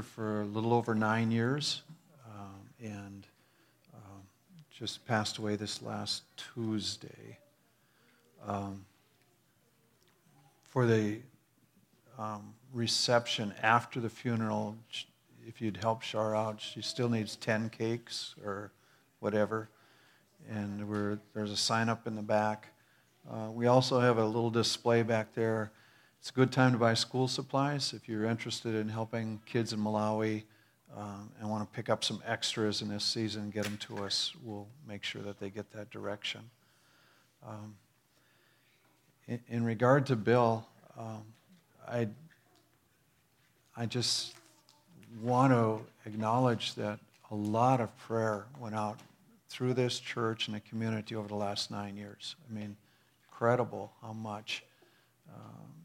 for a little over nine years um, and um, just passed away this last Tuesday. Um, for the um, reception after the funeral, if you'd help Shar out, she still needs 10 cakes or whatever. And there's a sign up in the back. Uh, we also have a little display back there it's a good time to buy school supplies if you're interested in helping kids in Malawi um, and want to pick up some extras in this season, get them to us. We'll make sure that they get that direction. Um, in, in, regard to Bill, um, I, I just want to acknowledge that a lot of prayer went out through this church and the community over the last nine years. I mean, incredible how much. Um,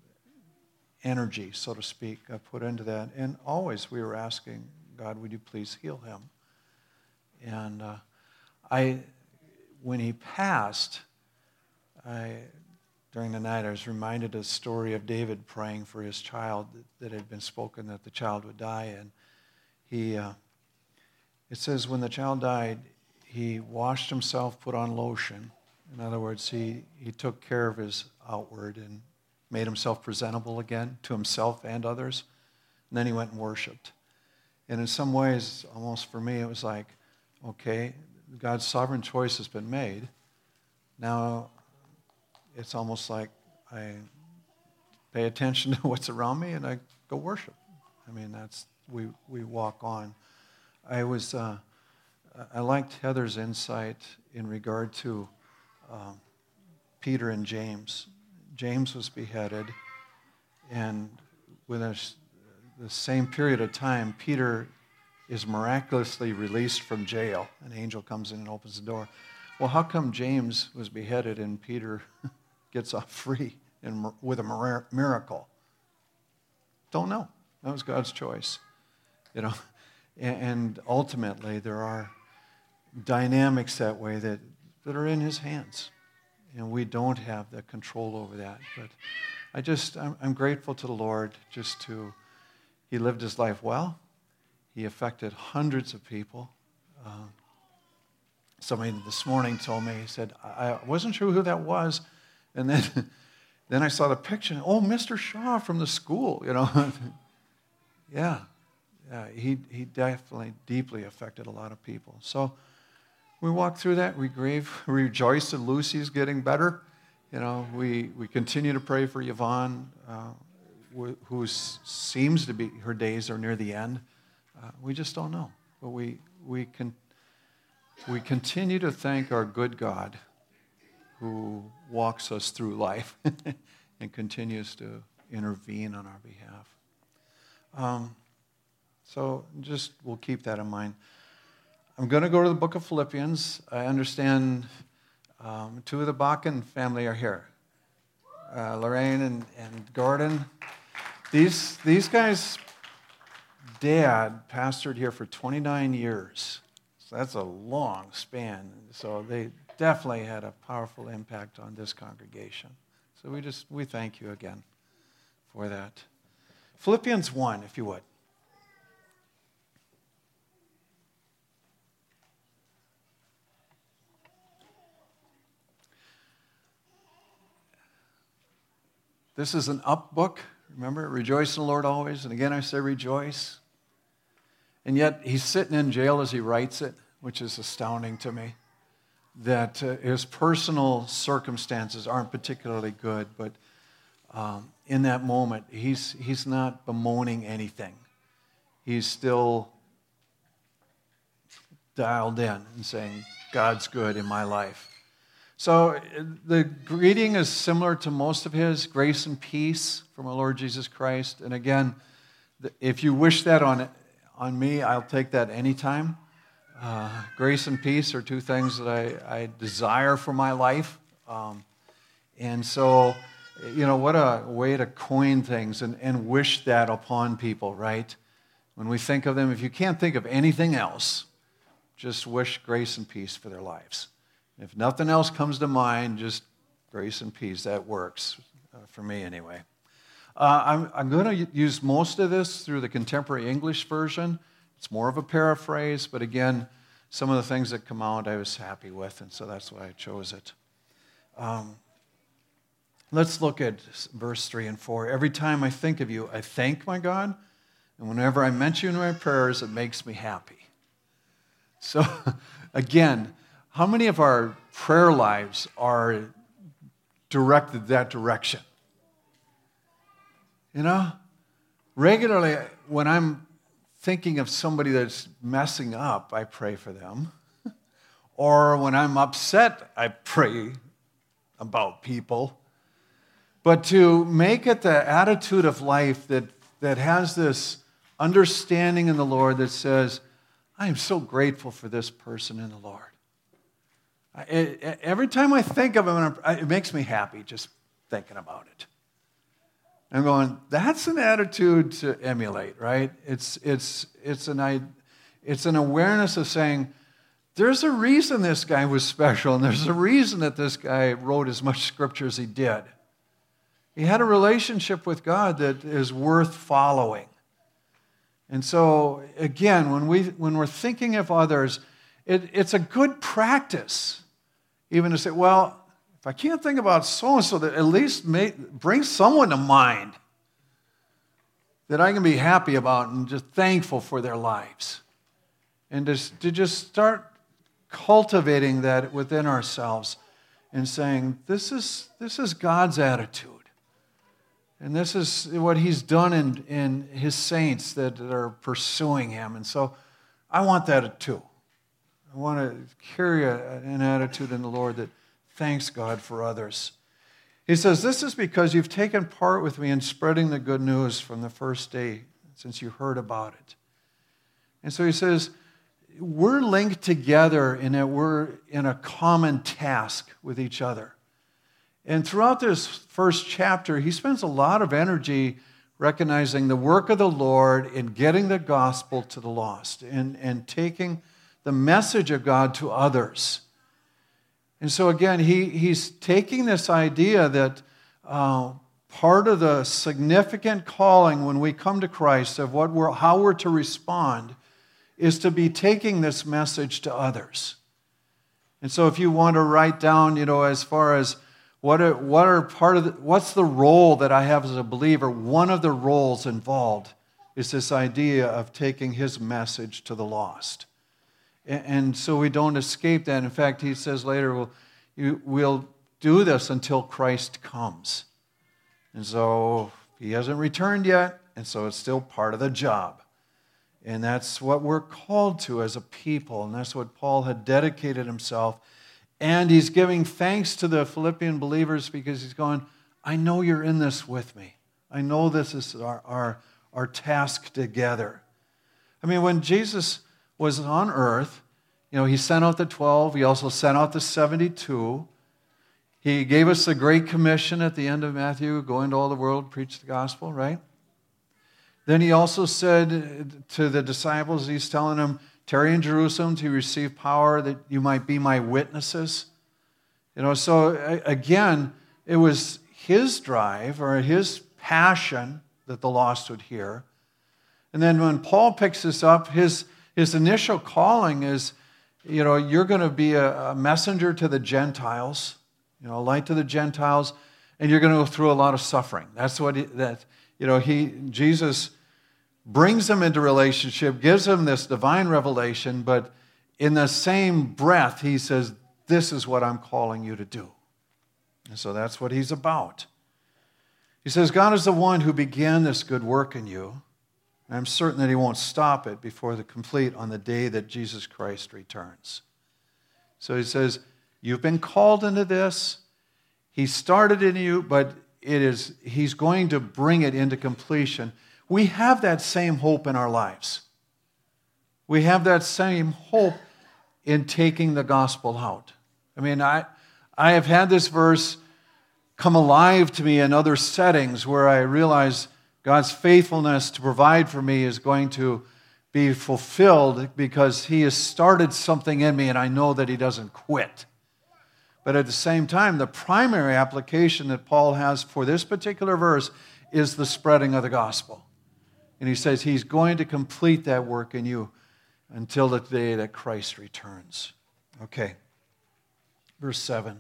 energy, so to speak, I put into that. And always we were asking, God, would you please heal him? And uh, I, when he passed, I, during the night, I was reminded of the story of David praying for his child that, that had been spoken that the child would die. And he, uh, it says, when the child died, he washed himself, put on lotion. In other words, he, he took care of his outward and made himself presentable again to himself and others. And then he went and worshiped. And in some ways, almost for me, it was like, okay, God's sovereign choice has been made. Now it's almost like I pay attention to what's around me and I go worship. I mean, that's, we, we walk on. I was, uh, I liked Heather's insight in regard to um, Peter and James. James was beheaded, and within the same period of time, Peter is miraculously released from jail. An angel comes in and opens the door. Well, how come James was beheaded and Peter gets off free and with a miracle? Don't know. That was God's choice. You know, and ultimately there are dynamics that way that, that are in his hands and we don't have the control over that. But I just, I'm, I'm grateful to the Lord just to, he lived his life well. He affected hundreds of people. Uh, somebody this morning told me, he said, I wasn't sure who that was. And then, then I saw the picture. Oh, Mr. Shaw from the school, you know. yeah, yeah, he, he definitely deeply affected a lot of people. So, we walk through that. We grieve. We rejoice that Lucy's getting better. You know, we, we continue to pray for Yvonne, uh, who seems to be, her days are near the end. Uh, we just don't know. But we, we, can, we continue to thank our good God who walks us through life and continues to intervene on our behalf. Um, so just we'll keep that in mind. I'm going to go to the book of Philippians. I understand um, two of the Bakken family are here uh, Lorraine and, and Gordon. These, these guys' dad pastored here for 29 years. So that's a long span. So they definitely had a powerful impact on this congregation. So we just we thank you again for that. Philippians 1, if you would. This is an up book. Remember, rejoice in the Lord always. And again, I say rejoice. And yet, he's sitting in jail as he writes it, which is astounding to me. That uh, his personal circumstances aren't particularly good, but um, in that moment, he's, he's not bemoaning anything. He's still dialed in and saying, God's good in my life. So the greeting is similar to most of his grace and peace from our Lord Jesus Christ. And again, if you wish that on, on me, I'll take that anytime. Uh, grace and peace are two things that I, I desire for my life. Um, and so, you know, what a way to coin things and, and wish that upon people, right? When we think of them, if you can't think of anything else, just wish grace and peace for their lives. If nothing else comes to mind, just grace and peace. That works uh, for me anyway. Uh, I'm, I'm going to use most of this through the contemporary English version. It's more of a paraphrase, but again, some of the things that come out I was happy with, and so that's why I chose it. Um, let's look at verse 3 and 4. Every time I think of you, I thank my God, and whenever I mention you in my prayers, it makes me happy. So, again, how many of our prayer lives are directed that direction? You know, regularly when I'm thinking of somebody that's messing up, I pray for them. or when I'm upset, I pray about people. But to make it the attitude of life that, that has this understanding in the Lord that says, I am so grateful for this person in the Lord. I, every time I think of him, it makes me happy just thinking about it. I'm going, that's an attitude to emulate, right? It's, it's, it's, an, it's an awareness of saying, there's a reason this guy was special, and there's a reason that this guy wrote as much scripture as he did. He had a relationship with God that is worth following. And so, again, when, we, when we're thinking of others, it, it's a good practice even to say, well, if I can't think about so and so, that at least bring someone to mind that I can be happy about and just thankful for their lives. And to, to just start cultivating that within ourselves and saying, this is, this is God's attitude. And this is what He's done in, in His saints that are pursuing Him. And so I want that too. I want to carry a, an attitude in the Lord that thanks God for others. He says, This is because you've taken part with me in spreading the good news from the first day since you heard about it. And so he says, We're linked together in that we're in a common task with each other. And throughout this first chapter, he spends a lot of energy recognizing the work of the Lord in getting the gospel to the lost and, and taking the message of God to others. And so, again, he, he's taking this idea that uh, part of the significant calling when we come to Christ of what we're, how we're to respond is to be taking this message to others. And so, if you want to write down, you know, as far as what are, what are part of the, what's the role that I have as a believer, one of the roles involved is this idea of taking his message to the lost. And so we don't escape that. In fact, he says later, we'll, we'll do this until Christ comes. And so he hasn't returned yet, and so it's still part of the job. And that's what we're called to as a people, and that's what Paul had dedicated himself. And he's giving thanks to the Philippian believers because he's going, I know you're in this with me. I know this is our, our, our task together. I mean, when Jesus was on earth, you know, he sent out the 12, he also sent out the 72. He gave us the Great Commission at the end of Matthew go into all the world, preach the gospel, right? Then he also said to the disciples, he's telling them, tarry in Jerusalem to receive power that you might be my witnesses. You know, so again, it was his drive or his passion that the lost would hear. And then when Paul picks this up, his his initial calling is, you know, you're going to be a, a messenger to the Gentiles, you know, a light to the Gentiles, and you're going to go through a lot of suffering. That's what he, that, you know, he, Jesus brings them into relationship, gives them this divine revelation, but in the same breath, he says, This is what I'm calling you to do. And so that's what he's about. He says, God is the one who began this good work in you. I'm certain that he won't stop it before the complete on the day that Jesus Christ returns. So he says, You've been called into this. He started in you, but it is, he's going to bring it into completion. We have that same hope in our lives. We have that same hope in taking the gospel out. I mean, I, I have had this verse come alive to me in other settings where I realize God's faithfulness to provide for me is going to be fulfilled because He has started something in me and I know that He doesn't quit. But at the same time, the primary application that Paul has for this particular verse is the spreading of the gospel. And he says he's going to complete that work in you until the day that Christ returns. Okay. Verse 7.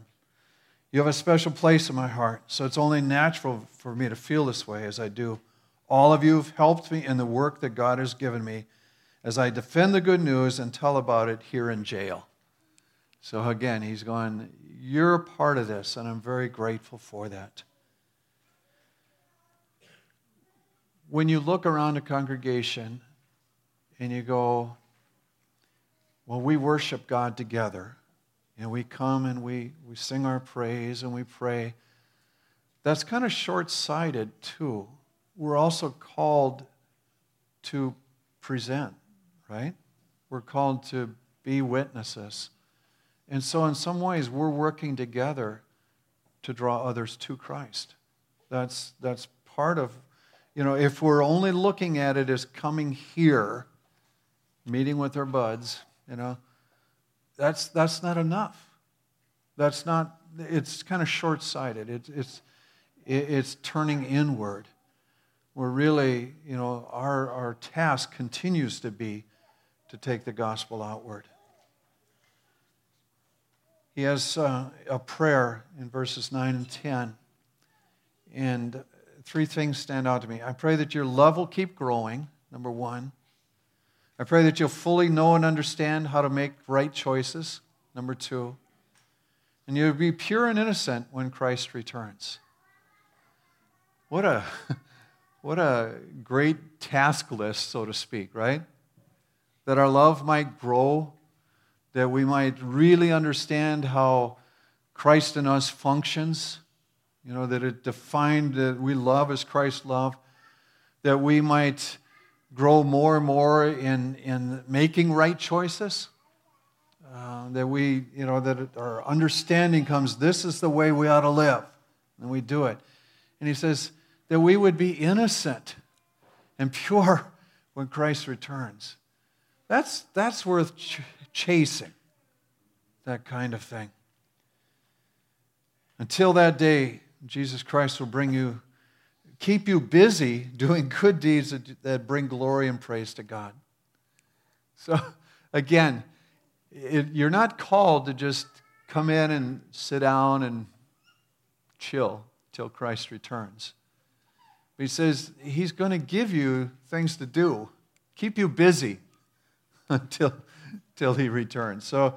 You have a special place in my heart, so it's only natural for me to feel this way as I do. All of you have helped me in the work that God has given me as I defend the good news and tell about it here in jail. So again, he's going, You're a part of this, and I'm very grateful for that. When you look around a congregation and you go, Well, we worship God together, and we come and we, we sing our praise and we pray, that's kind of short sighted, too. We're also called to present, right? We're called to be witnesses. And so, in some ways, we're working together to draw others to Christ. That's, that's part of, you know, if we're only looking at it as coming here, meeting with our buds, you know, that's, that's not enough. That's not, it's kind of short sighted. It, it's, it, it's turning inward. We're really, you know, our, our task continues to be to take the gospel outward. He has uh, a prayer in verses 9 and 10. And three things stand out to me. I pray that your love will keep growing, number one. I pray that you'll fully know and understand how to make right choices, number two. And you'll be pure and innocent when Christ returns. What a, what a great task list, so to speak, right? That our love might grow that we might really understand how Christ in us functions, you know, that it defined that we love as Christ loved, that we might grow more and more in, in making right choices. Uh, that we, you know, that our understanding comes, this is the way we ought to live, and we do it. And he says that we would be innocent and pure when Christ returns. That's, that's worth ch- chasing, that kind of thing. Until that day, Jesus Christ will bring you, keep you busy doing good deeds that, that bring glory and praise to God. So, again, it, you're not called to just come in and sit down and chill till Christ returns. He says he's going to give you things to do, keep you busy until till he returns. So,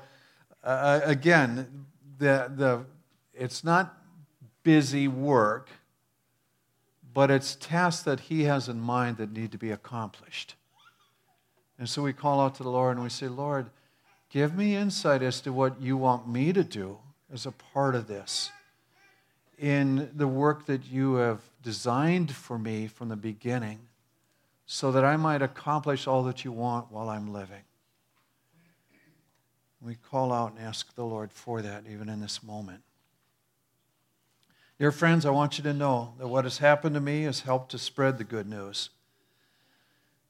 uh, again, the, the, it's not busy work, but it's tasks that he has in mind that need to be accomplished. And so we call out to the Lord and we say, Lord, give me insight as to what you want me to do as a part of this in the work that you have designed for me from the beginning so that I might accomplish all that you want while I'm living. We call out and ask the Lord for that even in this moment. Dear friends, I want you to know that what has happened to me has helped to spread the good news.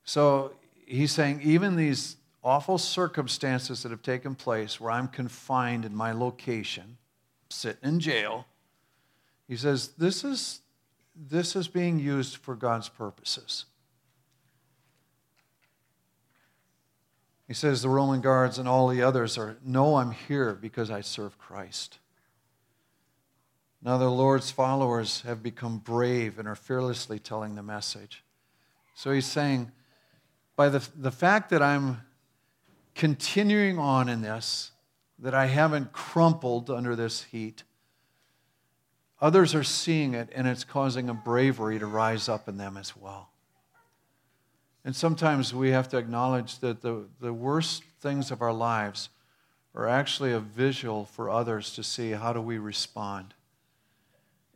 So he's saying, even these awful circumstances that have taken place where I'm confined in my location, sitting in jail, he says, this is, this is being used for God's purposes. He says the Roman guards and all the others are, No, I'm here because I serve Christ. Now the Lord's followers have become brave and are fearlessly telling the message. So he's saying, by the, the fact that I'm continuing on in this, that I haven't crumpled under this heat, others are seeing it and it's causing a bravery to rise up in them as well. And sometimes we have to acknowledge that the, the worst things of our lives are actually a visual for others to see how do we respond.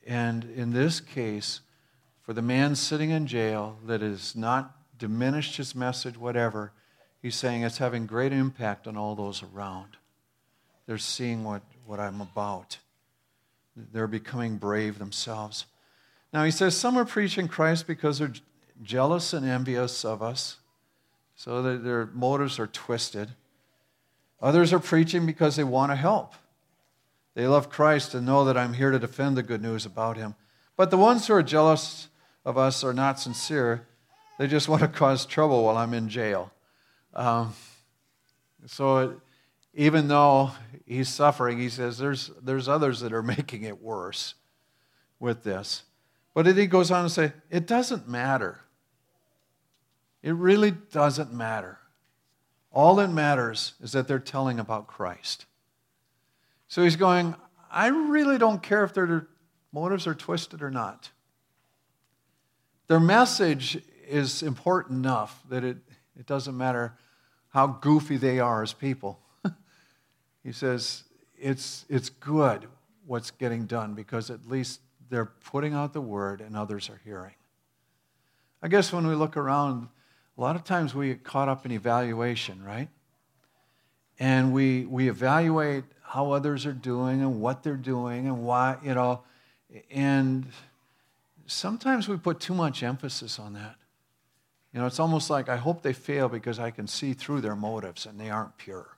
And in this case, for the man sitting in jail that has not diminished his message, whatever, he's saying it's having great impact on all those around. They're seeing what, what I'm about. They're becoming brave themselves. Now, he says some are preaching Christ because they're jealous and envious of us, so that their motives are twisted. Others are preaching because they want to help. They love Christ and know that I'm here to defend the good news about him. But the ones who are jealous of us are not sincere. They just want to cause trouble while I'm in jail. Um, so even though he's suffering, he says there's, there's others that are making it worse with this. But then he goes on to say, it doesn't matter. It really doesn't matter. All that matters is that they're telling about Christ. So he's going, I really don't care if their motives are twisted or not. Their message is important enough that it, it doesn't matter how goofy they are as people. He says, it's, it's good what's getting done because at least they're putting out the word and others are hearing. I guess when we look around, a lot of times we get caught up in evaluation, right? And we, we evaluate how others are doing and what they're doing and why, you know, and sometimes we put too much emphasis on that. You know, it's almost like I hope they fail because I can see through their motives and they aren't pure.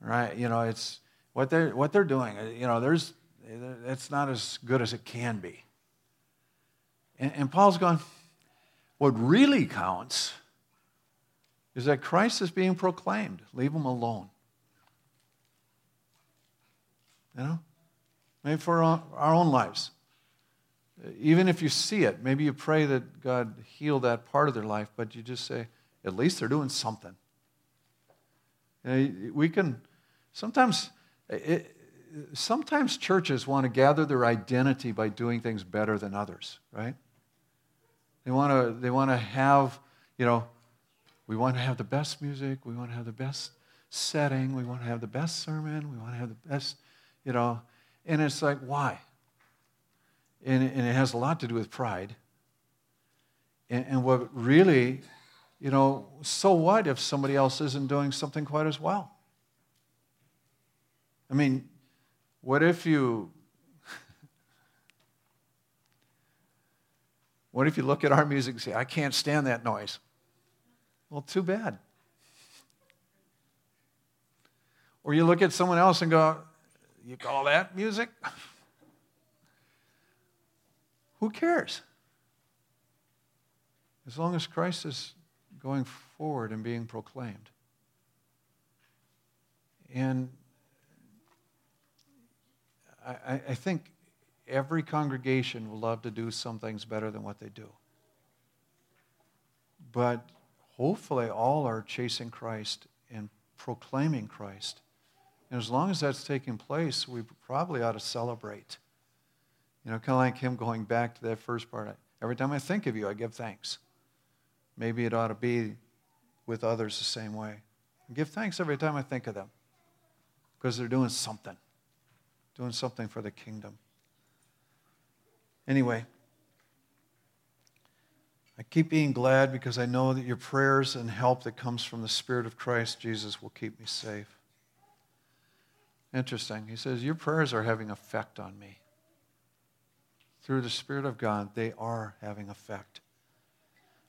Right? You know, it's what they're, what they're doing. Uh, you know, there's, uh, it's not as good as it can be. And, and Paul's gone, what really counts is that Christ is being proclaimed. Leave them alone. You know? Maybe for our own lives. Even if you see it, maybe you pray that God heal that part of their life, but you just say, at least they're doing something. You know, we can sometimes, it, sometimes churches want to gather their identity by doing things better than others, right? They want to, they want to have, you know, we want to have the best music, we want to have the best setting, we want to have the best sermon, we want to have the best, you know, and it's like, why? And, and it has a lot to do with pride. And, and what really, you know, so what if somebody else isn't doing something quite as well? I mean, what if you What if you look at our music and say, I can't stand that noise? Well, too bad. Or you look at someone else and go, You call that music? Who cares? As long as Christ is going forward and being proclaimed. And I, I think every congregation will love to do some things better than what they do. But hopefully, all are chasing Christ and proclaiming Christ. And as long as that's taking place, we probably ought to celebrate. You know, kind of like him going back to that first part. Every time I think of you, I give thanks. Maybe it ought to be with others the same way. I give thanks every time I think of them because they're doing something, doing something for the kingdom. Anyway, I keep being glad because I know that your prayers and help that comes from the Spirit of Christ Jesus will keep me safe. Interesting. He says, Your prayers are having effect on me. Through the Spirit of God, they are having effect.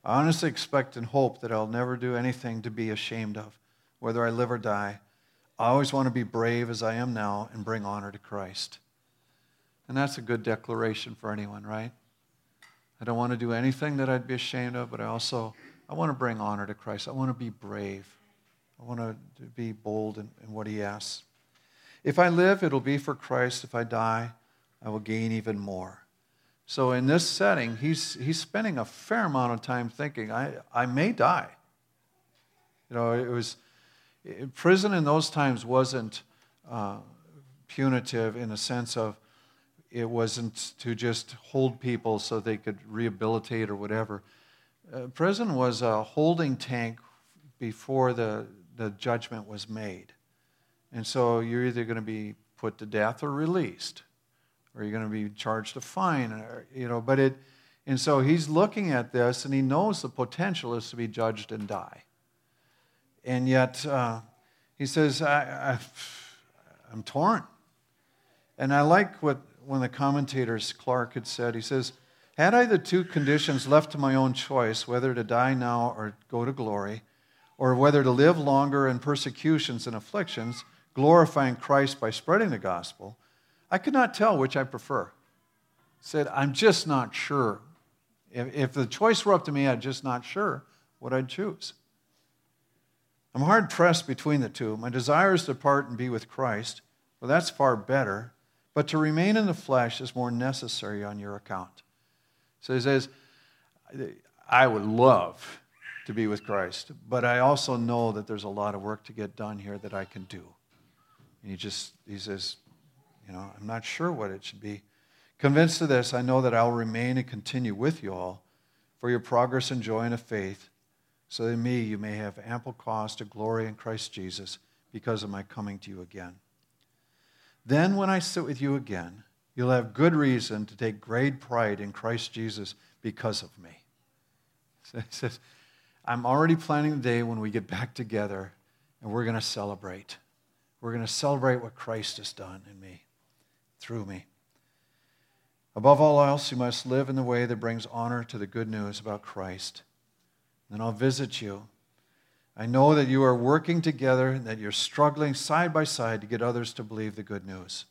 I honestly expect and hope that I'll never do anything to be ashamed of, whether I live or die. I always want to be brave as I am now and bring honor to Christ. And that's a good declaration for anyone, right? I don't want to do anything that I'd be ashamed of, but I also I want to bring honor to Christ. I want to be brave. I want to be bold in, in what he asks. If I live, it'll be for Christ. If I die, I will gain even more. So in this setting, he's, he's spending a fair amount of time thinking, I, I may die. You know, it was, prison in those times wasn't uh, punitive in the sense of it wasn't to just hold people so they could rehabilitate or whatever. Uh, prison was a holding tank before the, the judgment was made. And so you're either going to be put to death or released, or you're going to be charged a fine, or, you know, but it, and so he's looking at this and he knows the potential is to be judged and die. And yet uh, he says, I, I, I'm torn. And I like what one of the commentators, Clarke, had said, he says, Had I the two conditions left to my own choice, whether to die now or go to glory, or whether to live longer in persecutions and afflictions, glorifying Christ by spreading the gospel, I could not tell which I prefer. said, I'm just not sure. If, if the choice were up to me, I'm just not sure what I'd choose. I'm hard pressed between the two. My desire is to depart and be with Christ. Well, that's far better. But to remain in the flesh is more necessary on your account. So he says, I would love to be with Christ, but I also know that there's a lot of work to get done here that I can do. And he just, he says, you know, I'm not sure what it should be. Convinced of this, I know that I'll remain and continue with you all for your progress and joy in the faith, so that in me you may have ample cause to glory in Christ Jesus because of my coming to you again. Then, when I sit with you again, you'll have good reason to take great pride in Christ Jesus because of me. So he says, I'm already planning the day when we get back together and we're going to celebrate. We're going to celebrate what Christ has done in me, through me. Above all else, you must live in the way that brings honor to the good news about Christ. Then I'll visit you. I know that you are working together and that you're struggling side by side to get others to believe the good news.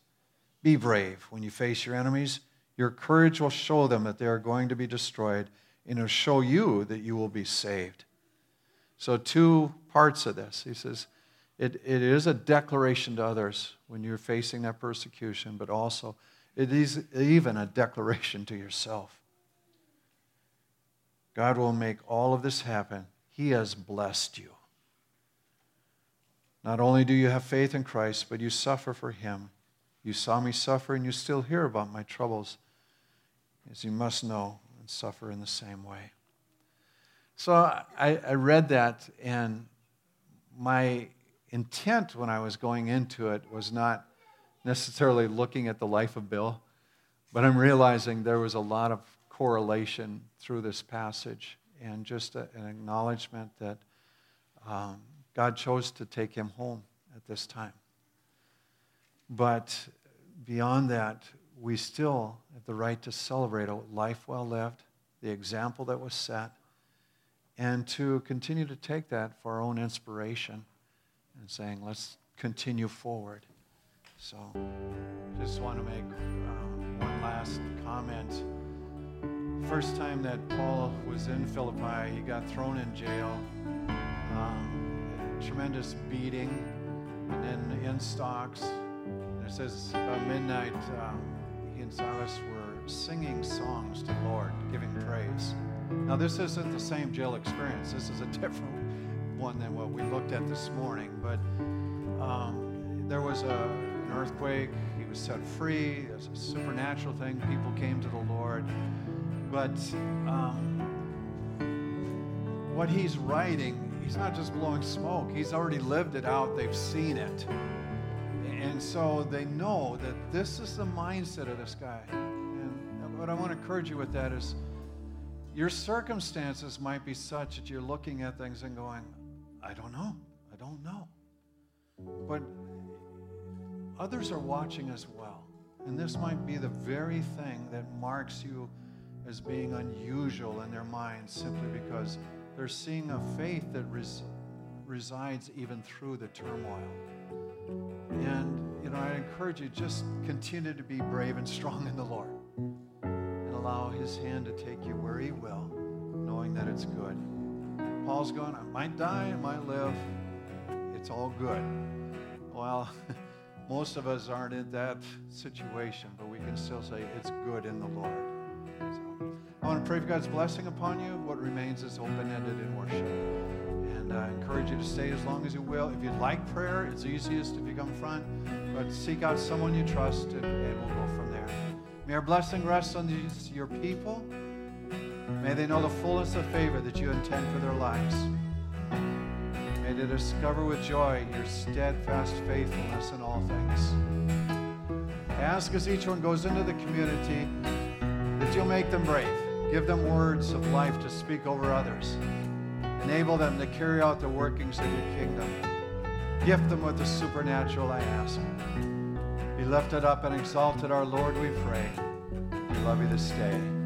Be brave when you face your enemies. Your courage will show them that they are going to be destroyed, and it'll show you that you will be saved. So, two parts of this. He says, it, it is a declaration to others when you're facing that persecution, but also it is even a declaration to yourself. God will make all of this happen. He has blessed you. Not only do you have faith in Christ, but you suffer for Him. You saw me suffer, and you still hear about my troubles, as you must know and suffer in the same way. So I, I read that, and my intent when I was going into it was not necessarily looking at the life of Bill, but I'm realizing there was a lot of correlation through this passage and just a, an acknowledgement that um, God chose to take him home at this time. But beyond that, we still have the right to celebrate a life well lived, the example that was set, and to continue to take that for our own inspiration and saying, let's continue forward. So, just want to make um, one last comment. First time that Paul was in Philippi, he got thrown in jail. Um, tremendous beating, and then in stocks. And it says about midnight, um, he and Silas were singing songs to the Lord, giving praise. Now, this isn't the same jail experience. This is a different one than what we looked at this morning. But um, there was a, an earthquake. He was set free. It was a supernatural thing. People came to the Lord. But um, what he's writing, he's not just blowing smoke. He's already lived it out. They've seen it. And so they know that this is the mindset of this guy. And what I want to encourage you with that is your circumstances might be such that you're looking at things and going, I don't know. I don't know. But others are watching as well. And this might be the very thing that marks you as being unusual in their minds simply because they're seeing a faith that res- resides even through the turmoil. And, you know, I encourage you just continue to be brave and strong in the Lord and allow His hand to take you where He will, knowing that it's good. Paul's going, I might die, I might live. It's all good. Well, most of us aren't in that situation, but we can still say it's good in the Lord. So I want to pray for God's blessing upon you. What remains is open ended in worship. And I encourage you to stay as long as you will. If you'd like prayer, it's easiest if you come front, but seek out someone you trust and, and we'll go from there. May our blessing rest on these, your people. May they know the fullness of favor that you intend for their lives. May they discover with joy your steadfast faithfulness in all things. Ask as each one goes into the community that you'll make them brave. Give them words of life to speak over others. Enable them to carry out the workings of your kingdom. Gift them with the supernatural, I ask. Be lifted up and exalted, our Lord, we pray. We love you this day.